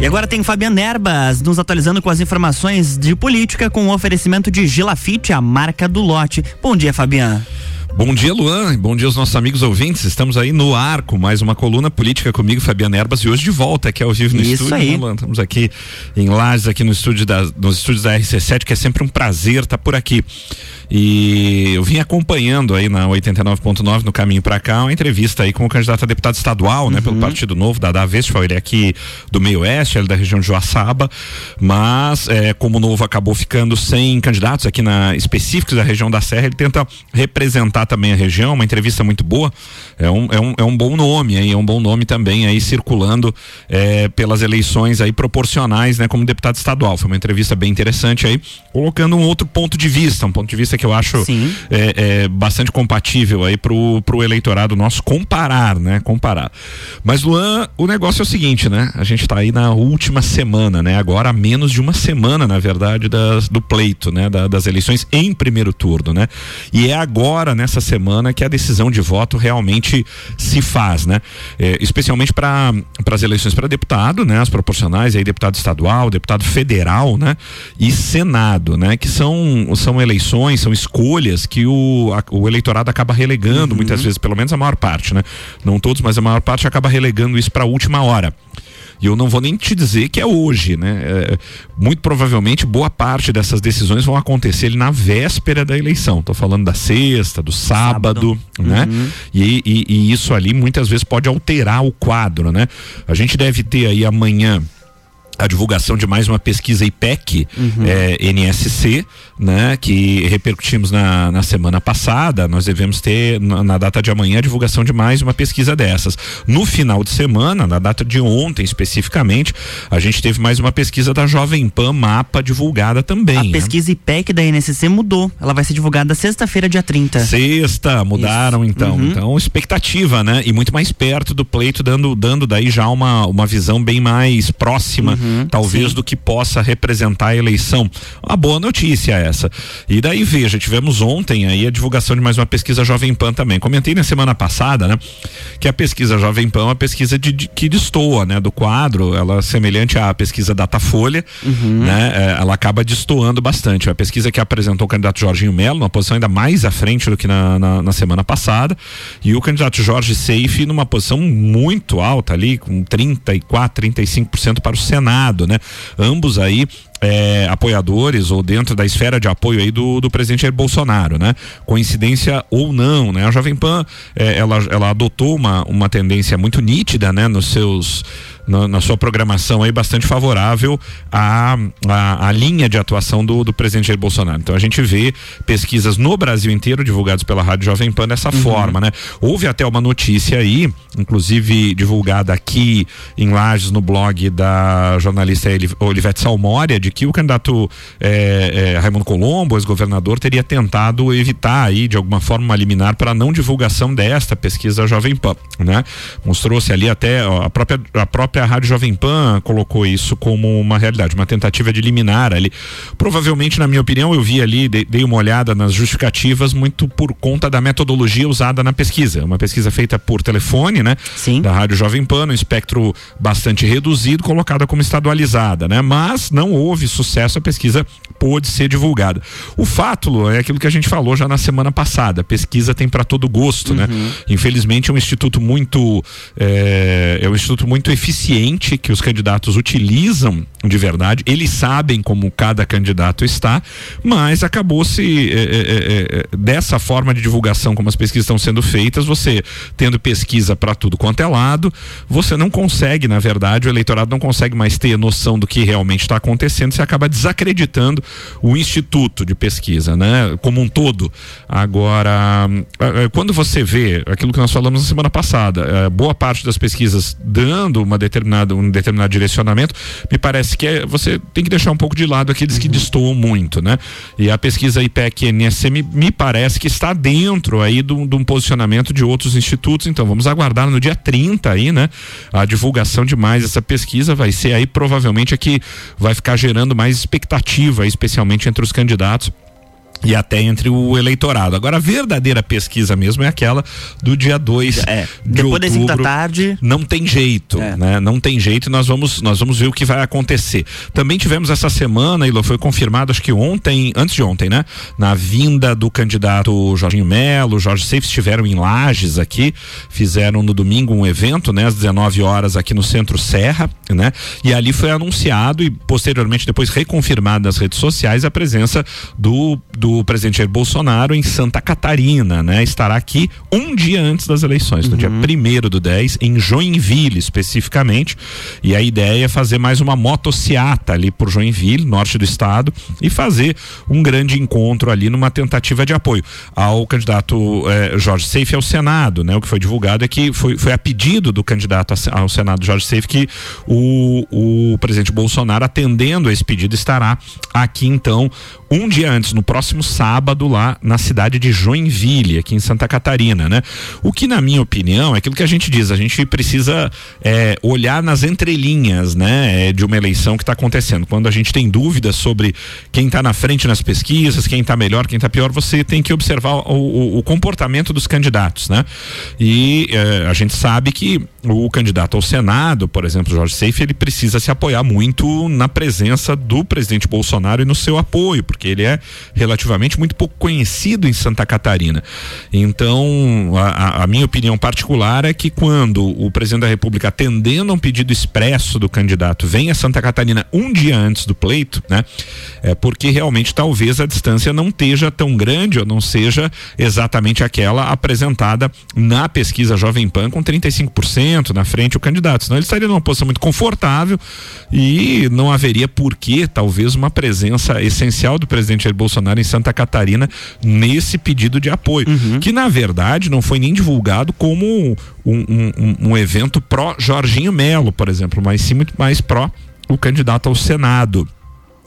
E agora tem Fabiana Erbas nos atualizando com as informações de política com o oferecimento de Gilafite, a marca do lote. Bom dia, Fabiana. Bom dia, Luan. Bom dia aos nossos amigos ouvintes. Estamos aí no arco, mais uma coluna política comigo, Fabiana Erbas, e hoje de volta aqui ao vivo no Isso estúdio, aí. né, Luan? Estamos aqui em Lages, aqui no estúdio da, nos estúdios da RC7, que é sempre um prazer estar por aqui. E eu vim acompanhando aí na 89.9 no caminho para cá uma entrevista aí com o candidato a deputado estadual, né, pelo Partido Novo, Dada Westphal, ele é aqui do meio oeste, ele é da região de Joaçaba, mas é, como o Novo acabou ficando sem candidatos aqui na específicos da região da Serra, ele tenta representar também a região, uma entrevista muito boa, é um, é um, é um bom nome aí, é um bom nome também aí circulando é, pelas eleições aí proporcionais, né, como deputado estadual. Foi uma entrevista bem interessante aí, colocando um outro ponto de vista, um ponto de vista que eu acho é, é bastante compatível aí pro, pro eleitorado nosso comparar, né? Comparar. Mas, Luan, o negócio é o seguinte, né? A gente tá aí na última semana, né? Agora menos de uma semana, na verdade, das, do pleito, né? Da- das eleições em primeiro turno, né? E é agora, nessa semana, que a decisão de voto realmente se faz, né? É, especialmente para as eleições para deputado, né? As proporcionais, aí deputado estadual, deputado federal, né? E senado, né? Que são, são eleições, são escolhas que o, a- o eleitorado acaba relegando muitas vezes, pelo menos a maior parte, né? Não todos, mas a maior parte acaba relegando isso para a última hora. E eu não vou nem te dizer que é hoje, né? É, muito provavelmente boa parte dessas decisões vão acontecer na véspera da eleição. Tô falando da sexta, do sábado, né? E, e- e isso ali muitas vezes pode alterar o quadro, né? A gente deve ter aí amanhã a divulgação de mais uma pesquisa IPEC, é, NSC, né, que repercutimos na, na semana passada. Nós devemos ter na, na data de amanhã a divulgação de mais uma pesquisa dessas. No final de semana, na data de ontem especificamente, a gente teve mais uma pesquisa da Jovem Pan Mapa divulgada também. A né? pesquisa IPEC da INSC mudou. Ela vai ser divulgada sexta-feira, dia 30. Sexta, mudaram então. Uhum. Então, expectativa, né? E muito mais perto do pleito, dando, dando daí já uma, uma visão bem mais próxima, talvez, Uhum. sim. do que possa representar a eleição. Uma boa notícia essa. E daí, veja, tivemos ontem aí a divulgação de mais uma pesquisa Jovem Pan também. Comentei na semana passada, né? Que a pesquisa Jovem Pan é uma pesquisa de, de- que destoa, né? Do quadro, ela é semelhante à pesquisa Datafolha, né? É, ela acaba destoando bastante. A pesquisa que apresentou o candidato Jorginho Melo, numa posição ainda mais à frente do que na, na, na semana passada, e o candidato Jorge Seife numa posição muito alta ali, com 34, 35% para o Senado, né? Ambos aí é, apoiadores ou dentro da esfera de apoio aí do, do presidente Jair Bolsonaro, né? Coincidência ou não, né? A Jovem Pan, é, ela, ela adotou uma, uma tendência muito nítida, né? Nos seus na, na sua programação aí bastante favorável à, à, à linha de atuação do, do presidente Jair Bolsonaro. Então a gente vê pesquisas no Brasil inteiro divulgadas pela Rádio Jovem Pan dessa forma, né? Houve até uma notícia aí, inclusive divulgada aqui em Lages no blog da jornalista Olivete Salmória, de que o candidato eh, eh, Raimundo Colombo, ex-governador, teria tentado evitar aí de alguma forma uma liminar para não divulgação desta pesquisa Jovem Pan, né? Mostrou-se ali até ó, a própria a própria Rádio Jovem Pan colocou isso como uma realidade, uma tentativa de liminar ali. Provavelmente, na minha opinião, eu vi ali, dei, uma olhada nas justificativas muito por conta da metodologia usada na pesquisa. Uma pesquisa feita por telefone, né? Sim. Da Rádio Jovem Pan, um espectro bastante reduzido, colocada como estadualizada, né? Mas não houve sucesso, a pesquisa pôde ser divulgada. O fato, é aquilo que a gente falou já na semana passada. A pesquisa tem para todo gosto, né? Infelizmente é um instituto muito é, é um instituto muito eficiente que os candidatos utilizam de verdade. Eles sabem como cada candidato está, mas acabou-se é, é, é, dessa forma de divulgação como as pesquisas estão sendo feitas, você tendo pesquisa para tudo quanto é lado, você não consegue, na verdade, o eleitorado não consegue mais ter noção do que realmente está acontecendo, você acaba desacreditando o instituto de pesquisa, né? Como um todo. Agora, quando você vê aquilo que nós falamos na semana passada, boa parte das pesquisas dando uma determinada, um determinado direcionamento, me parece que é- você tem que deixar um pouco de lado aqueles que destoam muito, né? E a pesquisa IPEC NSC me, me parece que está dentro aí de um posicionamento de outros institutos, então vamos aguardar no dia 30 aí, né? A divulgação de mais essa pesquisa. Vai ser aí provavelmente a que vai ficar gerando mais expectativa, especialmente entre os candidatos e até entre o eleitorado. Agora, a verdadeira pesquisa mesmo é aquela do dia 2 é, de Depois outubro. 5 da tarde. Não tem jeito, é. né? Não tem jeito e nós vamos, nós vamos ver o que vai acontecer. Também tivemos essa semana, e foi confirmado, acho que ontem, antes de ontem, né? Na vinda do candidato Jorginho Melo, Jorge Seif estiveram em Lages aqui, fizeram no domingo um evento, né? Às 19 horas aqui no Centro Serra, né? E ali foi anunciado e posteriormente depois reconfirmado nas redes sociais a presença do, do do presidente Jair Bolsonaro em Santa Catarina, né? Estará aqui um dia antes das eleições, no dia 1 uhum. do 10, em Joinville, especificamente. E a ideia é fazer mais uma motociata ali por Joinville, norte do estado, e fazer um grande encontro ali numa tentativa de apoio ao candidato eh, Jorge Seife ao Senado, né? O que foi divulgado é que foi, foi a pedido do candidato ao Senado Jorge Seife que o, o presidente Bolsonaro, atendendo a esse pedido, estará aqui então um dia antes, no próximo sábado, lá na cidade de Joinville, aqui em Santa Catarina, né? O que, na minha opinião, é aquilo que a gente diz, a gente precisa é, olhar nas entrelinhas, né? É, de uma eleição que está acontecendo. Quando a gente tem dúvidas sobre quem está na frente nas pesquisas, quem está melhor, quem está pior, você tem que observar o, o, o, comportamento dos candidatos, né? E é, a gente sabe que o candidato ao Senado, por exemplo, Jorge Seife, ele precisa se apoiar muito na presença do presidente Bolsonaro e no seu apoio, porque ele é relativamente muito pouco conhecido em Santa Catarina. Então, a, a minha opinião particular é que quando o presidente da República, atendendo a um pedido expresso do candidato, vem a Santa Catarina um dia antes do pleito, né? É porque realmente talvez a distância não esteja tão grande ou não seja exatamente aquela apresentada na pesquisa Jovem Pan com 35% na frente o candidato. Senão ele estaria numa posição muito confortável e não haveria por que talvez uma presença essencial do presidente Jair Bolsonaro em Santa Catarina nesse pedido de apoio, uhum. que na verdade não foi nem divulgado como um, um, um, um evento pró Jorginho Melo, por exemplo, mas sim muito mais pró o candidato ao Senado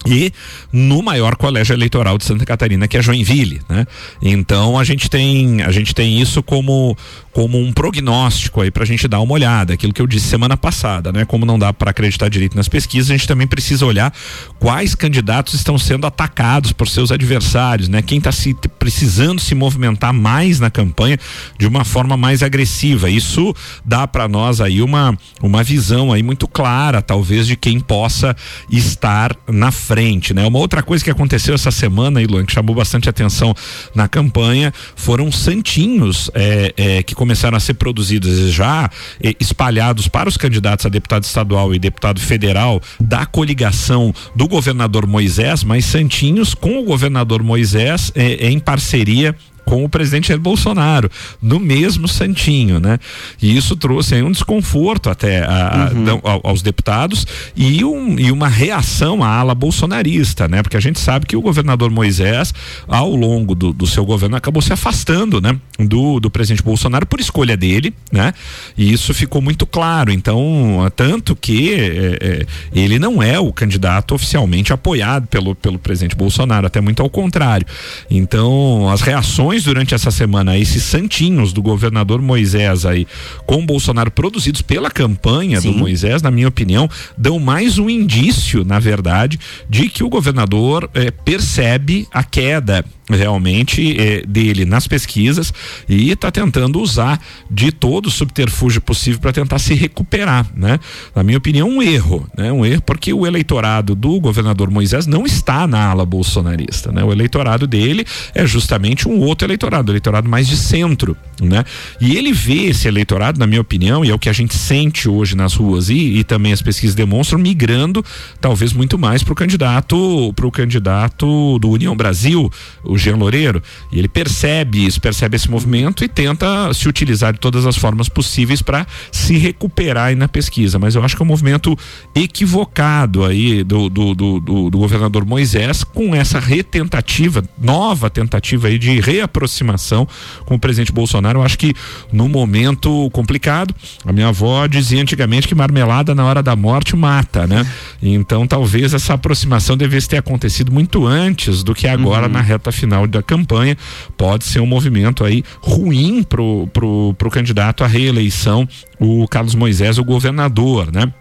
e no maior colégio eleitoral de Santa Catarina, que é Joinville, né? Então a gente tem a gente tem isso como como um prognóstico aí para a gente dar uma olhada, aquilo que eu disse semana passada, né? Como não dá para acreditar direito nas pesquisas, a gente também precisa olhar quais candidatos estão sendo atacados por seus adversários, né? Quem está se precisando se movimentar mais na campanha de uma forma mais agressiva. Isso dá para nós aí uma uma visão aí muito clara, talvez de quem possa estar na frente, né? Uma outra coisa que aconteceu essa semana, Ilan, que chamou bastante atenção na campanha, foram santinhos é, é, que começaram a ser produzidos já eh, espalhados para os candidatos a deputado estadual e deputado federal da coligação do governador Moisés, mas Santinhos com o governador Moisés eh, em parceria com o presidente Jair Bolsonaro, no mesmo santinho, né? E isso trouxe um desconforto até a, uhum. a, aos deputados e, um, e uma reação à ala bolsonarista, né? Porque a gente sabe que o governador Moisés, ao longo do, do seu governo, acabou se afastando, né? Do, do presidente Bolsonaro por escolha dele, né? E isso ficou muito claro. Então, tanto que é, é, ele não é o candidato oficialmente apoiado pelo, pelo presidente Bolsonaro, até muito ao contrário. Então, as reações durante essa semana, esses santinhos do governador Moisés aí com Bolsonaro produzidos pela campanha Sim. do Moisés, na minha opinião, dão mais um indício, na verdade, de que o governador eh, percebe a queda realmente é, dele nas pesquisas e está tentando usar de todo o subterfúgio possível para tentar se recuperar, né? Na minha opinião, um erro, né? Um erro porque o eleitorado do governador Moisés não está na ala bolsonarista, né? O eleitorado dele é justamente um outro eleitorado, o eleitorado mais de centro, né? E ele vê esse eleitorado, na minha opinião, e é o que a gente sente hoje nas ruas e, e também as pesquisas demonstram migrando talvez muito mais para o candidato, para o candidato do União Brasil, o Jean Loureiro, e ele percebe isso, percebe esse movimento e tenta se utilizar de todas as formas possíveis para se recuperar aí na pesquisa. Mas eu acho que é um movimento equivocado aí do, do, do, do, do governador Moisés com essa retentativa, nova tentativa aí de reaproximação com o presidente Bolsonaro. Eu acho que no momento complicado, a minha avó dizia antigamente que marmelada na hora da morte mata, né? Então talvez essa aproximação devesse ter acontecido muito antes do que agora uhum. na reta final final da campanha, pode ser um movimento aí ruim pro, pro, pro candidato à reeleição, o Carlos Moisés, o governador, né?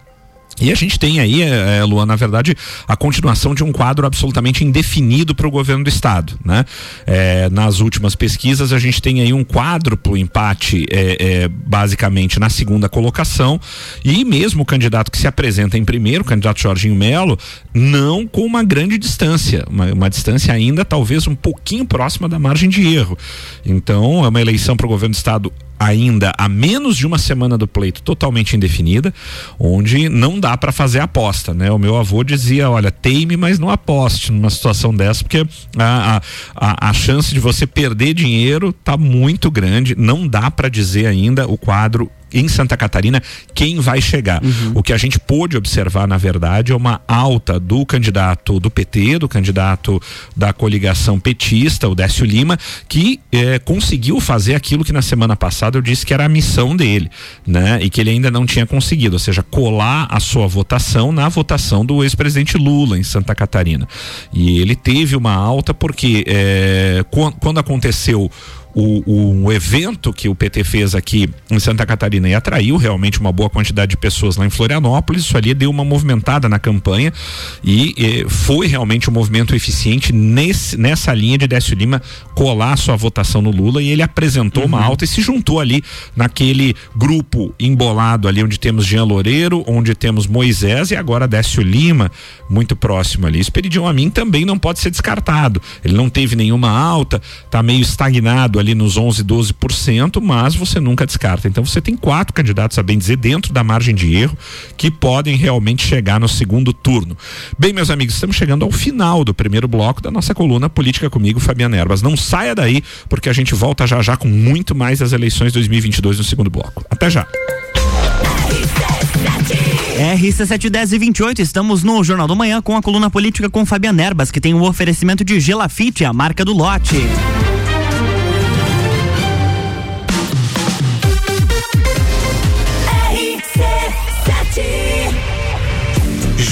E a gente tem aí, é, Luan, na verdade, a continuação de um quadro absolutamente indefinido para o governo do estado, né? É, nas últimas pesquisas a gente tem aí um quádruplo empate, é, é, basicamente na segunda colocação e mesmo o candidato que se apresenta em primeiro, o candidato Jorginho Melo, não com uma grande distância, uma, uma distância ainda talvez um pouquinho próxima da margem de erro. Então é uma eleição para o governo do estado ainda a menos de uma semana do pleito totalmente indefinida, onde não dá para fazer aposta, né? O meu avô dizia, olha, teime, mas não aposte numa situação dessa, porque a, a, a chance de você perder dinheiro tá muito grande, não dá para dizer ainda o quadro em Santa Catarina quem vai chegar. Uhum. O que a gente pôde observar, na verdade, é uma alta do candidato do PT, do candidato da coligação petista, o Décio Lima, que eh, conseguiu fazer aquilo que na semana passada eu disse que era a missão dele, né? E que ele ainda não tinha conseguido, ou seja, colar a sua votação na votação do ex-presidente Lula em Santa Catarina. E ele teve uma alta porque eh, quando aconteceu o, o, evento que o PT fez aqui em Santa Catarina e atraiu realmente uma boa quantidade de pessoas lá em Florianópolis, isso ali deu uma movimentada na campanha e, e foi realmente um movimento eficiente nesse, nessa linha de Décio Lima colar sua votação no Lula e ele apresentou uhum. uma alta e se juntou ali naquele grupo embolado ali onde temos Jean Loureiro, onde temos Moisés e agora Décio Lima, muito próximo ali. Esperidion a mim também não pode ser descartado. Ele não teve nenhuma alta, tá meio estagnado ali nos 11, 12%, mas você nunca descarta. Então você tem quatro candidatos, a bem dizer, dentro da margem de erro, que podem realmente chegar no segundo turno. Bem, meus amigos, estamos chegando ao final do primeiro bloco da nossa coluna Política comigo, Fabiana Erbas. Não saia daí, porque a gente volta já já com muito mais as eleições 2022 no segundo bloco. Até já. RC710 e 28, estamos no Jornal do Manhã com a coluna política com Fabiana Erbas, que tem um oferecimento de Gelafite, a marca do lote.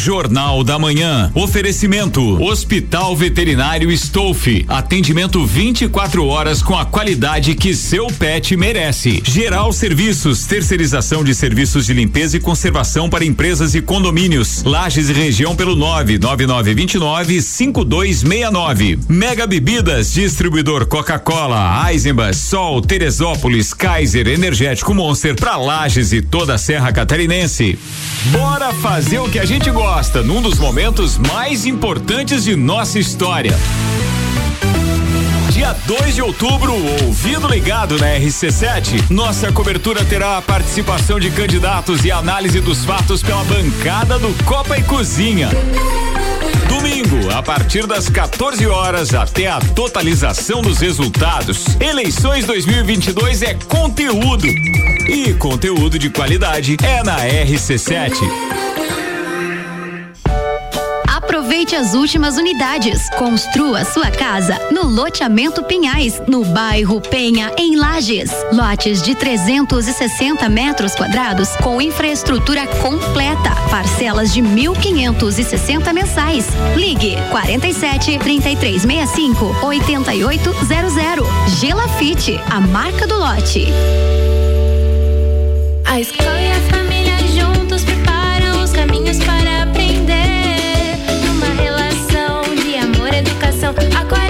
Jornal da Manhã. Oferecimento: Hospital Veterinário Stolfe. Atendimento 24 horas com a qualidade que seu pet merece. Geral Serviços, terceirização de serviços de limpeza e conservação para empresas e condomínios. Lages e região pelo 99929 5269. Mega Bebidas, distribuidor Coca-Cola, Eisenbach, Sol, Teresópolis, Kaiser, Energético Monster para Lages e toda a Serra Catarinense. Bora fazer o que a gente gosta gosta num dos momentos mais importantes de nossa história. Dia 2 de outubro, ouvido ligado na RC7, nossa cobertura terá a participação de candidatos e análise dos fatos pela bancada do Copa e Cozinha. Domingo, a partir das 14 horas até a totalização dos resultados. Eleições 2022 é conteúdo. E conteúdo de qualidade é na RC7. Aproveite as últimas unidades. Construa sua casa no loteamento Pinhais, no bairro Penha, em Lages. Lotes de 360 metros quadrados com infraestrutura completa. Parcelas de 1.560 mensais. Ligue 47 3365 8800. Gelafite, a marca do lote. A escola e a família juntos preparam os caminhos para Há 49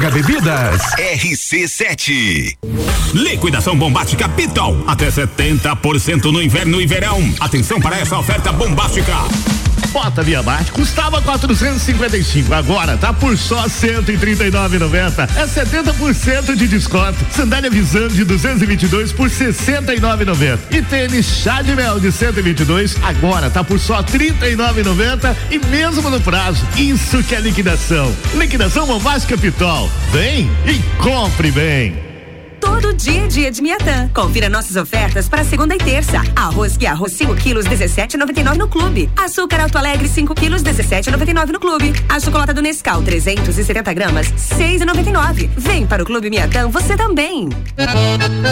Bebidas. RC7. Liquidação bombástica Pitol. Até 70% no inverno e verão. Atenção para essa oferta bombástica. Bota Via Marte custava 455, agora tá por só 139,90. É 70% de desconto. Sandália Visando de 222 por 69,90. E tênis chá de mel de 122, agora tá por só 39,90 e mesmo no prazo. Isso que é liquidação. Liquidação Bombástica Pitol. Vem e compre bem. Todo dia dia de Miatã. Confira nossas ofertas para segunda e terça. Arroz que arroz 5 quilos 17,99 no clube. Açúcar Alto Alegre 5 quilos 17,99 no clube. A chocolate do Nescau 370 gramas 6,99. Vem para o Clube Miatã você também.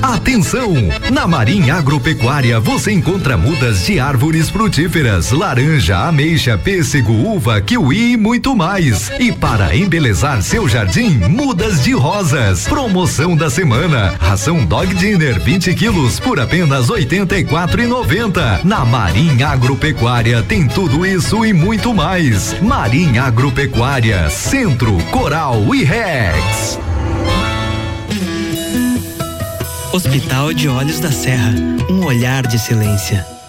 Atenção! Na Marinha Agropecuária você encontra mudas de árvores frutíferas, laranja, ameixa, pêssego, uva, kiwi e muito mais. E para embelezar seu jardim, mudas de rosas. Promoção da semana Ração Dog Dinner 20 quilos por apenas 84,90. Na Marinha Agropecuária tem tudo isso e muito mais. Marinha Agropecuária, Centro, Coral e Rex. Hospital de Olhos da Serra, um olhar de excelência.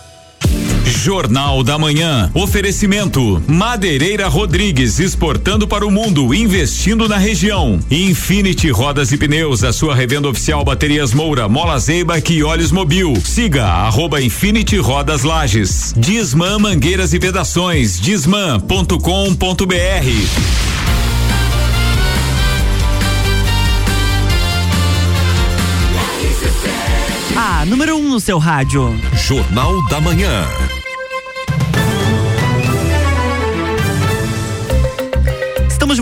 Jornal da Manhã. Oferecimento: Madeireira Rodrigues exportando para o mundo, investindo na região. Infinity Rodas e Pneus, a sua revenda oficial Baterias Moura, Mola Zeiba e Olhos Mobil. Siga arroba Infinity Rodas Lages. Disman Mangueiras e Vedações. Disman.com.br. A número 1 um no seu rádio. Jornal da Manhã.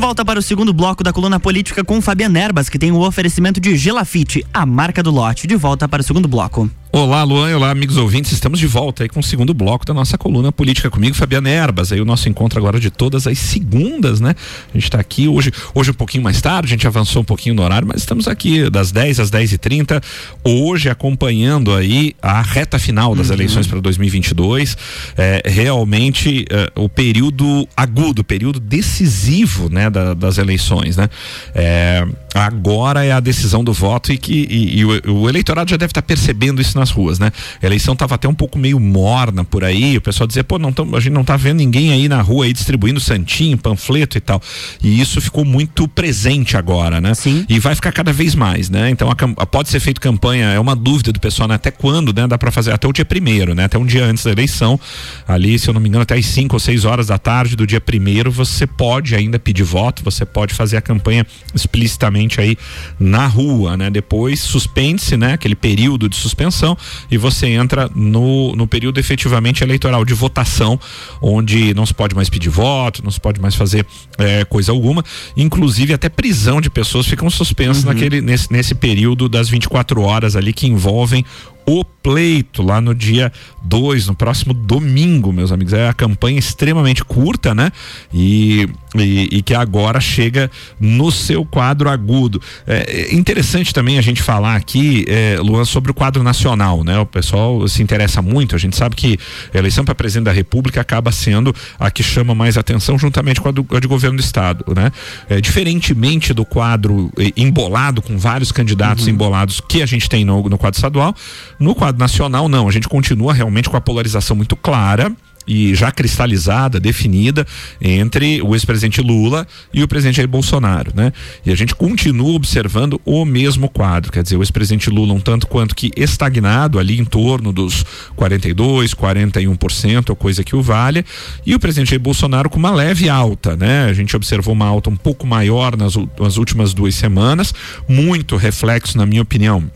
Volta para o segundo bloco da coluna política com Fabiana Erbas, que tem o oferecimento de Gelafite, a marca do lote. De volta para o segundo bloco. Olá, Luan, olá, amigos ouvintes. Estamos de volta aí com o segundo bloco da nossa coluna política comigo, Fabiana Erbas. Aí o nosso encontro agora de todas as segundas, né? A gente está aqui hoje, hoje um pouquinho mais tarde, a gente avançou um pouquinho no horário, mas estamos aqui das 10 às 10 e 30 hoje acompanhando aí a reta final das uhum. eleições para 2022. É, realmente é, o período agudo, período decisivo, né, da, das eleições, né? É, agora é a decisão do voto e que e, e o, o, eleitorado já deve estar tá percebendo isso nas ruas, né? A eleição estava até um pouco meio morna por aí, o pessoal dizia, pô, não tamo, a gente não tá vendo ninguém aí na rua aí distribuindo santinho, panfleto e tal. E isso ficou muito presente agora, né? Sim. E vai ficar cada vez mais, né? Então a, pode ser feito campanha, é uma dúvida do pessoal, né? Até quando, né? Dá para fazer até o dia primeiro, né? Até um dia antes da eleição, ali, se eu não me engano, até as 5 ou 6 horas da tarde do dia primeiro, você pode ainda pedir voto, você pode fazer a campanha explicitamente aí na rua, né? Depois suspende-se, né? Aquele período de suspensão e você entra no, no período efetivamente eleitoral de votação, onde não se pode mais pedir voto, não se pode mais fazer é, coisa alguma, inclusive até prisão de pessoas ficam suspensas uhum. naquele, nesse, nesse período das 24 horas ali que envolvem o pleito lá no dia 2, no próximo domingo, meus amigos. É a campanha extremamente curta, né? E, e, e que agora chega no seu quadro agudo. É, é interessante também a gente falar aqui, é, Luan, sobre o quadro nacional, né? O pessoal se interessa muito. A gente sabe que a eleição para presidente da República acaba sendo a que chama mais atenção, juntamente com a, do, a de governo do Estado, né? É, diferentemente do quadro é, embolado, com vários candidatos uhum. embolados que a gente tem no, no quadro estadual, no quadro nacional, não. A gente continua realmente com a polarização muito clara e já cristalizada, definida entre o ex-presidente Lula e o presidente Jair Bolsonaro, né? E a gente continua observando o mesmo quadro, quer dizer, o ex-presidente Lula um tanto quanto que estagnado ali em torno dos 42, 41%, ou coisa que o valha, e o presidente Jair Bolsonaro com uma leve alta, né? A gente observou uma alta um pouco maior nas, nas últimas duas semanas, muito reflexo, na minha opinião,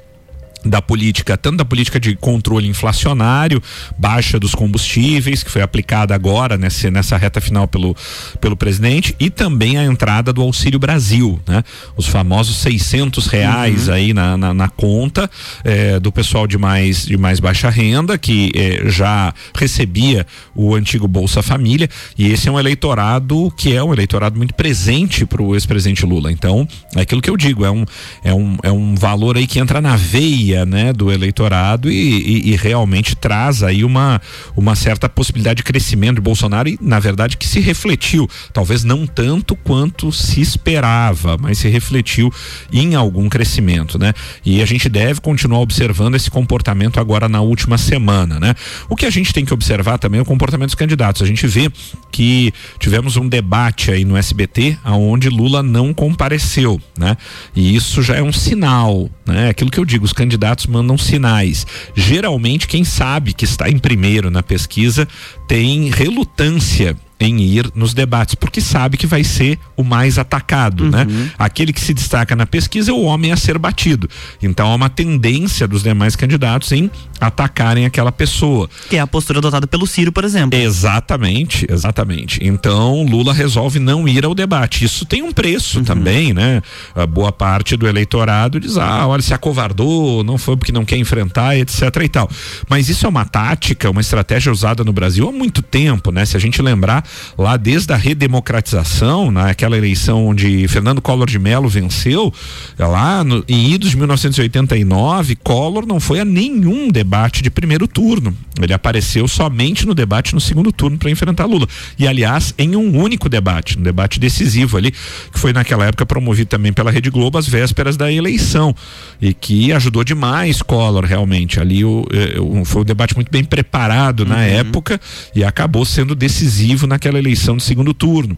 da política, tanto da política de controle inflacionário, baixa dos combustíveis, que foi aplicada agora nessa, nessa reta final pelo, pelo presidente, e também a entrada do Auxílio Brasil, né? Os famosos 600 reais uhum. aí na, na, na conta eh, do pessoal de mais, de mais baixa renda, que eh, já recebia o antigo Bolsa Família, e esse é um eleitorado que é um eleitorado muito presente para o ex-presidente Lula. Então, é aquilo que eu digo, é um, é, um, é um valor aí que entra na veia maioria, né, do eleitorado e, e, e, realmente traz aí uma, uma certa possibilidade de crescimento de Bolsonaro e, na verdade, que se refletiu, talvez não tanto quanto se esperava, mas se refletiu em algum crescimento, né? E a gente deve continuar observando esse comportamento agora na última semana, né? O que a gente tem que observar também é o comportamento dos candidatos. A gente vê que tivemos um debate aí no SBT aonde Lula não compareceu, né? E isso já é um sinal, né? Aquilo que eu digo, os candidatos mandam sinais. Geralmente quem sabe que está em primeiro na pesquisa tem relutância em ir nos debates, porque sabe que vai ser o mais atacado, né? uhum. né? Aquele que se destaca na pesquisa é o homem a ser batido. Então há uma tendência dos demais candidatos em atacarem aquela pessoa. Que é a postura adotada pelo Ciro, por exemplo. Exatamente, exatamente. Então Lula resolve não ir ao debate. Isso tem um preço uhum. também, né? A boa parte do eleitorado diz: ah, olha, se acovardou, não foi porque não quer enfrentar, etc e tal. Mas isso é uma tática, uma estratégia usada no Brasil há muito tempo, né? Se a gente lembrar lá desde a redemocratização, naquela eleição onde Fernando Collor de Mello venceu, lá no, em idos de 1989, Collor não foi a nenhum debate de primeiro turno. Ele apareceu somente no debate no segundo turno para enfrentar Lula. E aliás, em um único debate, um debate decisivo ali, que foi naquela época promovido também pela Rede Globo às vésperas da eleição e que ajudou demais Collor realmente. Ali o, o foi um debate muito bem preparado uhum. na época e acabou sendo decisivo naquela eleição de segundo turno.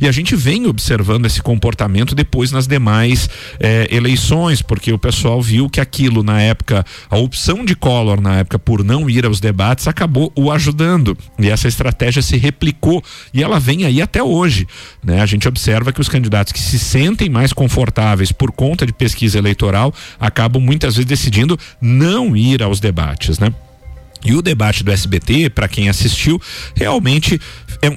E a gente vem observando esse comportamento depois nas demais eh, eleições, porque o pessoal viu que aquilo na época, a opção de Collor na época por não ir aos debates acabou o ajudando. E essa estratégia se replicou e ela vem aí até hoje. Né? A gente observa que os candidatos que se sentem mais confortáveis por conta de pesquisa eleitoral acabam muitas vezes decidindo não ir aos debates, né? E o debate do SBT, para quem assistiu, realmente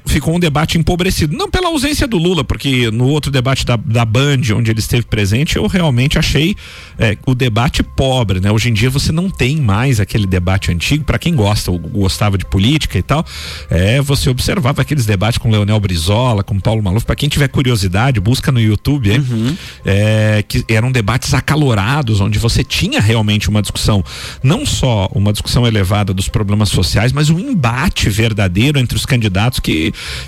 ficou um debate empobrecido. Não pela ausência do Lula, porque no outro debate da, da Band, onde ele esteve presente, eu realmente achei é, o debate pobre, né? Hoje em dia você não tem mais aquele debate antigo, para quem gosta, ou gostava de política e tal, é, você observava aqueles debates com Leonel Brizola, com Paulo Maluf, para quem tiver curiosidade, busca no YouTube, uhum. é, que eram debates acalorados, onde você tinha realmente uma discussão, não só uma discussão elevada dos problemas sociais, mas um embate verdadeiro entre os candidatos que,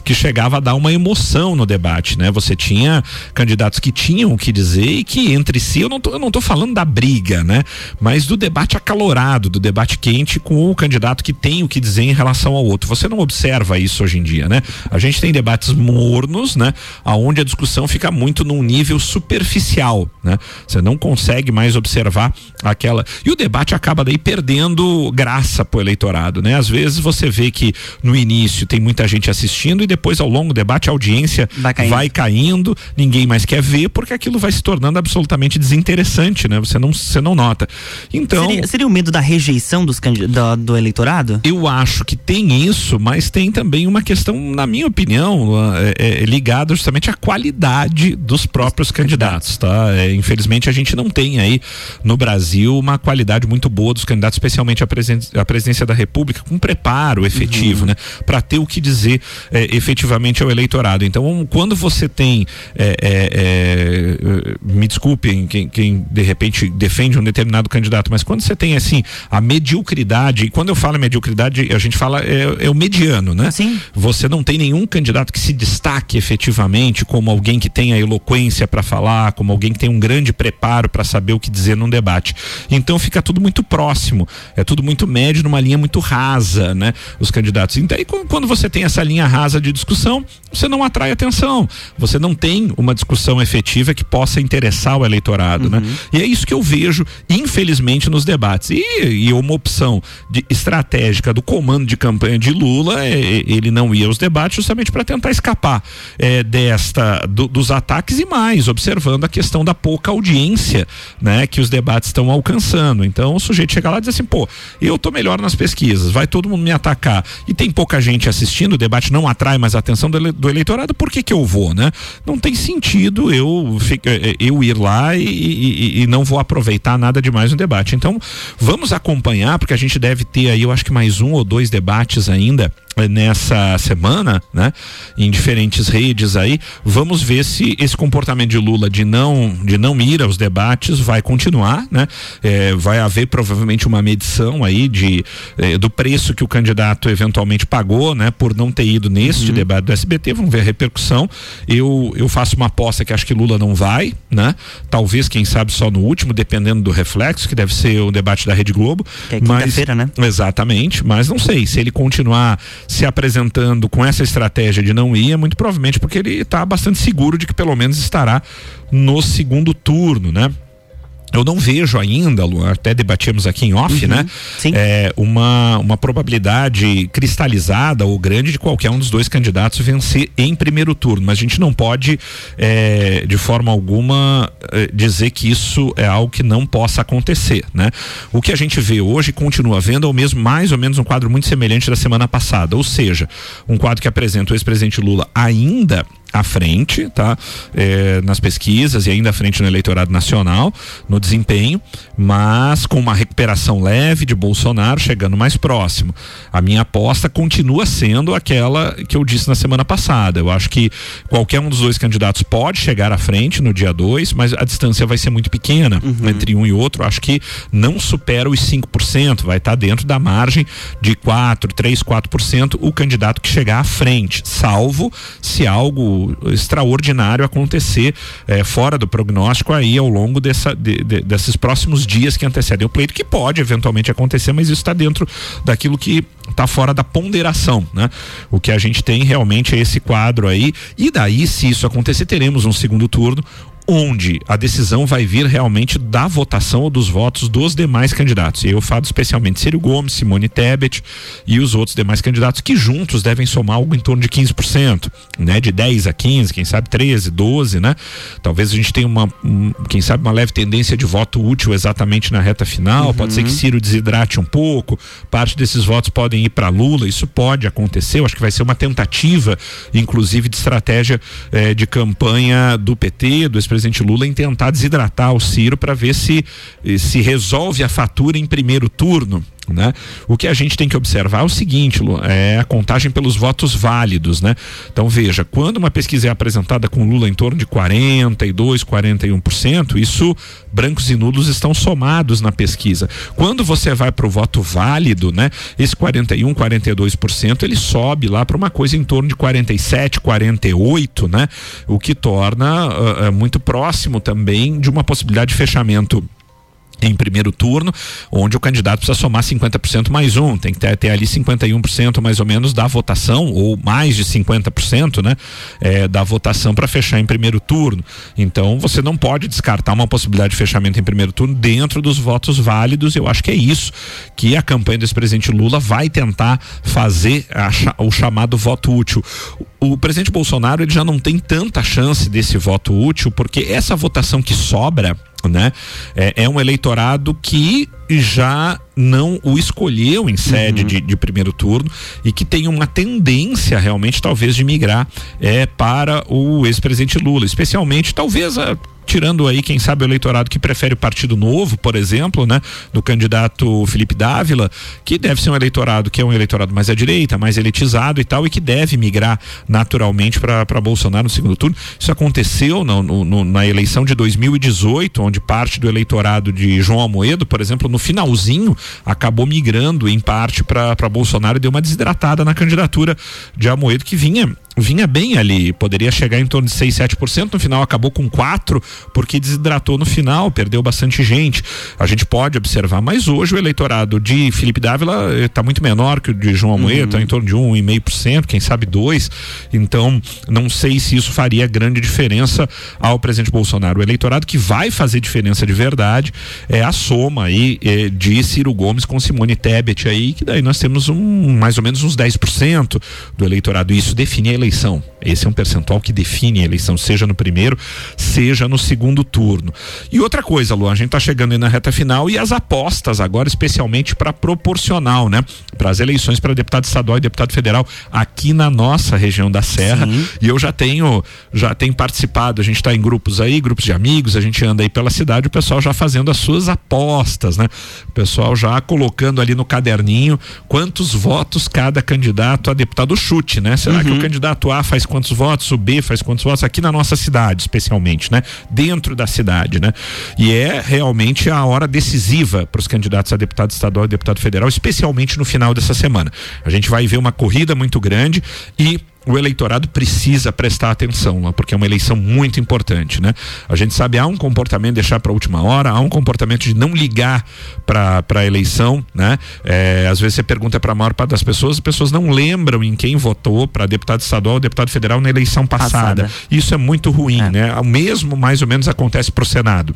que chegava a dar uma emoção no debate, né? Você tinha candidatos que tinham o que dizer e que entre si, eu não tô, eu não tô falando da briga, né? Mas do debate acalorado, do debate quente com o candidato que tem o que dizer em relação ao outro. Você não observa isso hoje em dia, né? A gente tem debates mornos, né? Aonde a discussão fica muito num nível superficial, né? Você não consegue mais observar aquela. E o debate acaba daí perdendo graça, por eleitorado, né? Às vezes você vê que no início tem muita gente assistindo e depois ao longo do debate a audiência vai caindo, vai caindo ninguém mais quer ver porque aquilo vai se tornando absolutamente desinteressante, né? Você não, você não nota. Então. Seria, seria o medo da rejeição dos do, do eleitorado? Eu acho que tem isso, mas tem também uma questão, na minha opinião, é, é, ligada justamente à qualidade dos próprios candidatos, tá? É, infelizmente a gente não tem aí no Brasil uma qualidade muito boa dos candidatos, especialmente a, presen presidência da República com preparo efetivo, uhum. né? Para ter o que dizer é, efetivamente ao eleitorado. Então, quando você tem, é, é, é, me desculpem quem, quem, de repente defende um determinado candidato, mas quando você tem assim a mediocridade, e quando eu falo mediocridade, a gente fala é, é, o mediano, né? Sim. Você não tem nenhum candidato que se destaque efetivamente como alguém que tenha eloquência para falar, como alguém que tem um grande preparo para saber o que dizer num debate. Então fica tudo muito próximo, é tudo muito médio numa linha muito rasa, né? Os candidatos. Então, aí, quando você tem essa linha rasa de discussão, você não atrai atenção. Você não tem uma discussão efetiva que possa interessar o eleitorado, né? uhum. né? E é isso que eu vejo, infelizmente, nos debates. E, e uma opção de, estratégica do comando de campanha de Lula, é, é ele não ia aos debates justamente para tentar escapar é, desta do, dos ataques e mais, observando a questão da pouca audiência, né? Que os debates estão alcançando. Então, o sujeito chega lá e diz assim, pô, eu tô melhor nas pesquisas, vai todo mundo me atacar e tem pouca gente assistindo, o debate não atrai mais a atenção do, do eleitorado, por que que eu vou, né? Não tem sentido eu, eh, eu ir lá e, e, e não vou aproveitar nada demais no debate. Então, vamos acompanhar, porque a gente deve ter aí, eu acho que mais um ou dois debates ainda nessa semana, né? Em diferentes redes aí, vamos ver se esse comportamento de Lula de não de não ir aos debates vai continuar, né? É, vai haver provavelmente uma medição aí de é, do preço que o candidato eventualmente pagou, né? Por não ter ido nesse uhum. debate do SBT, vamos ver a repercussão. Eu eu faço uma aposta que acho que Lula não vai, né? Talvez quem sabe só no último, dependendo do reflexo, que deve ser o debate da Rede Globo. Que é quinta-feira, né? Exatamente, mas não sei se ele continuar se apresentando com essa estratégia de não ir, é muito provavelmente porque ele está bastante seguro de que pelo menos estará no segundo turno, né? Eu não vejo ainda, até debatíamos aqui em off, uhum, né? Sim. É, uma, uma probabilidade cristalizada ou grande de qualquer um dos dois candidatos vencer em primeiro turno. Mas a gente não pode, é, de forma alguma, é, dizer que isso é algo que não possa acontecer, né? O que a gente vê hoje continua vendo é o mesmo, mais ou menos um quadro muito semelhante da semana passada, ou seja, um quadro que apresenta o ex-presidente Lula ainda à frente, tá? É, nas pesquisas e ainda à frente no eleitorado nacional, no desempenho, mas com uma recuperação leve de Bolsonaro chegando mais próximo. A minha aposta continua sendo aquela que eu disse na semana passada. Eu acho que qualquer um dos dois candidatos pode chegar à frente no dia 2, mas a distância vai ser muito pequena uhum. entre um e outro. Acho que não supera os 5%, vai estar tá dentro da margem de 4, 3, 4% o candidato que chegar à frente, salvo se algo extraordinário acontecer é, fora do prognóstico aí ao longo dessa, de, de, desses próximos dias que antecedem o pleito, que pode eventualmente acontecer, mas isso está dentro daquilo que está fora da ponderação, né? O que a gente tem realmente é esse quadro aí, e daí, se isso acontecer, teremos um segundo turno onde a decisão vai vir realmente da votação ou dos votos dos demais candidatos. E eu falo especialmente Ciro Gomes, Simone Tebet e os outros demais candidatos que juntos devem somar algo em torno de 15%, né? De 10 a 15, quem sabe 13, 12, né? Talvez a gente tenha uma, um, quem sabe uma leve tendência de voto útil exatamente na reta final, uhum. pode ser que Ciro desidrate um pouco, parte desses votos podem ir para Lula, isso pode acontecer, eu acho que vai ser uma tentativa inclusive de estratégia eh, de campanha do PT, do ex presidente Lula em tentar desidratar o Ciro para ver se se resolve a fatura em primeiro turno. Né? O que a gente tem que observar é o seguinte, Lu, é a contagem pelos votos válidos, né? Então veja, quando uma pesquisa é apresentada com Lula em torno de 42, 41%, isso brancos e nulos estão somados na pesquisa. Quando você vai para o voto válido, né? Esse 41, 42% ele sobe lá para uma coisa em torno de 47, 48, né? O que torna uh, muito próximo também de uma possibilidade de fechamento em primeiro turno, onde o candidato precisa somar 50% mais um, tem que ter, ter, ali 51% mais ou menos da votação, ou mais de 50%, né? É, da votação para fechar em primeiro turno. Então você não pode descartar uma possibilidade de fechamento em primeiro turno dentro dos votos válidos. Eu acho que é isso que a campanha do ex-presidente Lula vai tentar fazer a, o chamado voto útil. O, o presidente Bolsonaro ele já não tem tanta chance desse voto útil, porque essa votação que sobra né? É, é, um eleitorado que já não o escolheu em sede uhum. de, de, primeiro turno e que tem uma tendência realmente talvez de migrar é, para o ex-presidente Lula, especialmente talvez a tirando aí, quem sabe, o eleitorado que prefere o Partido Novo, por exemplo, né? Do candidato Felipe Dávila, que deve ser um eleitorado que é um eleitorado mais à direita, mais elitizado e tal, e que deve migrar naturalmente para Bolsonaro no segundo turno. Isso aconteceu no, no, na eleição de 2018, onde parte do eleitorado de João Almoedo, por exemplo, no finalzinho, acabou migrando em parte para Bolsonaro e deu uma desidratada na candidatura de Almoedo, que vinha vinha bem ali, poderia chegar em torno de 6, 7%, no final acabou com 4, porque desidratou no final, perdeu bastante gente. A gente pode observar, mas hoje o eleitorado de Felipe Dávila está eh, muito menor que o de João Amoedo, está uhum. em torno de 1,5%, quem sabe 2. Então, não sei se isso faria grande diferença ao presidente Bolsonaro. O eleitorado que vai fazer diferença de verdade é a soma aí eh, de Ciro Gomes com Simone Tebet aí, que daí nós temos um mais ou menos uns 10% do eleitorado. Isso define a eleição. Esse é um percentual que define a eleição, seja no primeiro, seja no segundo turno. E outra coisa, Lu, a gente está chegando aí na reta final e as apostas agora, especialmente para proporcional, né? Para as eleições para deputado estadual e deputado federal aqui na nossa região da Serra. Sim. E eu já tenho, já tenho participado, a gente está em grupos aí, grupos de amigos, a gente anda aí pela cidade, o pessoal já fazendo as suas apostas, né? O pessoal já colocando ali no caderninho quantos votos cada candidato a deputado chute, né? Será uhum. que o candidato A faz quantos votos, o B faz quantos votos aqui na nossa cidade, especialmente, né? Dentro da cidade, né? E é realmente a hora decisiva para os candidatos a deputado estadual e deputado federal, especialmente no final dessa semana. A gente vai ver uma corrida muito grande e o eleitorado precisa prestar atenção, porque é uma eleição muito importante, né? A gente sabe há um comportamento de deixar para a última hora, há um comportamento de não ligar para a eleição, né? É, às vezes você pergunta para a maior parte das pessoas, as pessoas não lembram em quem votou para deputado estadual ou deputado federal na eleição passada. passada. Isso é muito ruim, é. né? O mesmo mais ou menos acontece para o Senado.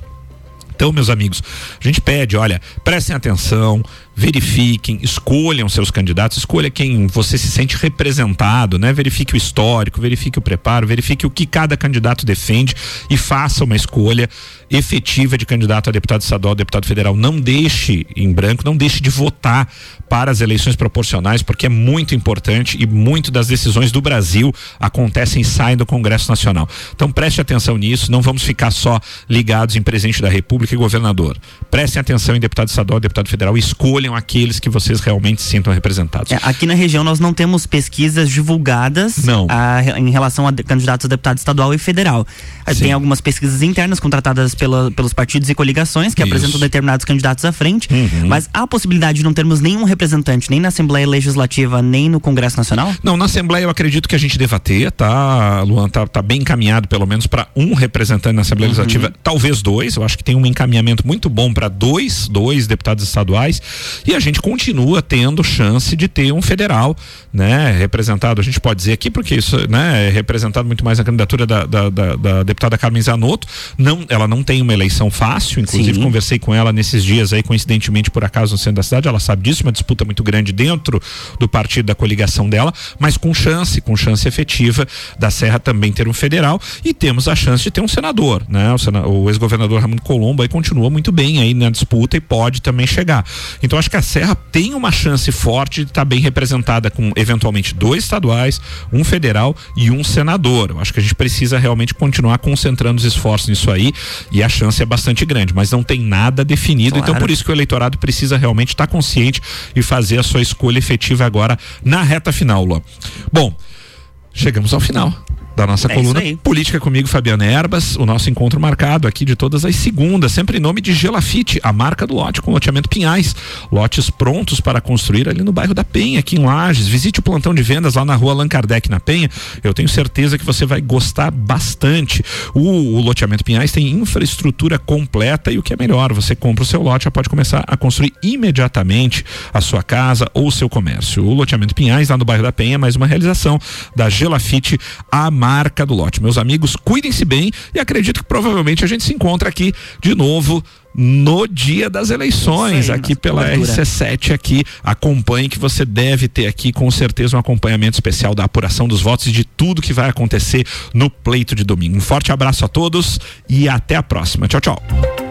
Então, meus amigos, a gente pede, olha, prestem atenção, verifiquem, escolham seus candidatos, escolha quem você se sente representado, né? Verifique o histórico, verifique o preparo, verifique o que cada candidato defende e faça uma escolha efetiva de candidato a deputado estadual, deputado federal. Não deixe em branco, não deixe de votar para as eleições proporcionais, porque é muito importante e muito das decisões do Brasil acontecem e saem do Congresso Nacional. Então preste atenção nisso, não vamos ficar só ligados em presidente da República e governador. Prestem atenção em deputado estadual, deputado federal, escolham aqueles que vocês realmente sintam representados. É, aqui na região nós não temos pesquisas divulgadas não. A, em relação a candidatos a deputado estadual e federal. Sim. Tem algumas pesquisas internas contratadas pela, pelos partidos e coligações que Isso. apresentam determinados candidatos à frente, uhum. mas há a possibilidade de não termos nenhum representante nem na Assembleia Legislativa nem no Congresso Nacional? Não, na Assembleia eu acredito que a gente deva ter, tá, Luan, tá, tá bem encaminhado pelo menos para um representante na Assembleia uhum. Legislativa, talvez dois, eu acho que tem um encaminhamento muito bom para dois, dois deputados estaduais e a gente continua tendo chance de ter um federal, né, representado, a gente pode dizer aqui porque isso, né, é representado muito mais na candidatura da, da, da, da deputada Carmen Zanotto, não, ela não tem uma eleição fácil, inclusive Sim. conversei com ela nesses dias aí, coincidentemente por acaso no centro da cidade, ela sabe disso, uma disputa muito grande dentro do partido da coligação dela, mas com chance, com chance efetiva da Serra também ter um federal e temos a chance de ter um senador, né? O, o ex-governador Raimundo Colombo aí continua muito bem aí na disputa e pode também chegar. Então acho que a Serra tem uma chance forte de estar tá bem representada com eventualmente dois estaduais, um federal e um senador. Eu acho que a gente precisa realmente continuar concentrando os esforços nisso aí e a chance é bastante grande, mas não tem nada definido. Então, claro. Então por isso que o eleitorado precisa realmente estar tá consciente e fazer a sua escolha efetiva agora na reta final, Lô. Bom, chegamos ao final da nossa é coluna Política comigo, Fabiana Erbas, o nosso encontro marcado aqui de todas as segundas, sempre em nome de Gelafite, a marca do lote com loteamento Pinhais. Lotes prontos para construir ali no bairro da Penha, aqui em Lages. Visite o plantão de vendas lá na rua Allan Kardec, na Penha. Eu tenho certeza que você vai gostar bastante. O, o loteamento Pinhais tem infraestrutura completa e o que é melhor, você compra o seu lote, já pode começar a construir imediatamente a sua casa ou o seu comércio. O loteamento Pinhais, lá no bairro da Penha, é mais uma realização da Gelafite, a marca do lote. Meus amigos, cuidem-se bem e acredito que provavelmente a gente se encontra aqui de novo no dia das eleições, aí, aqui pela RC7 aqui. Acompanhe que você deve ter aqui com certeza um acompanhamento especial da apuração dos votos e de tudo que vai acontecer no pleito de domingo. Um forte abraço a todos e até a próxima. Tchau, tchau.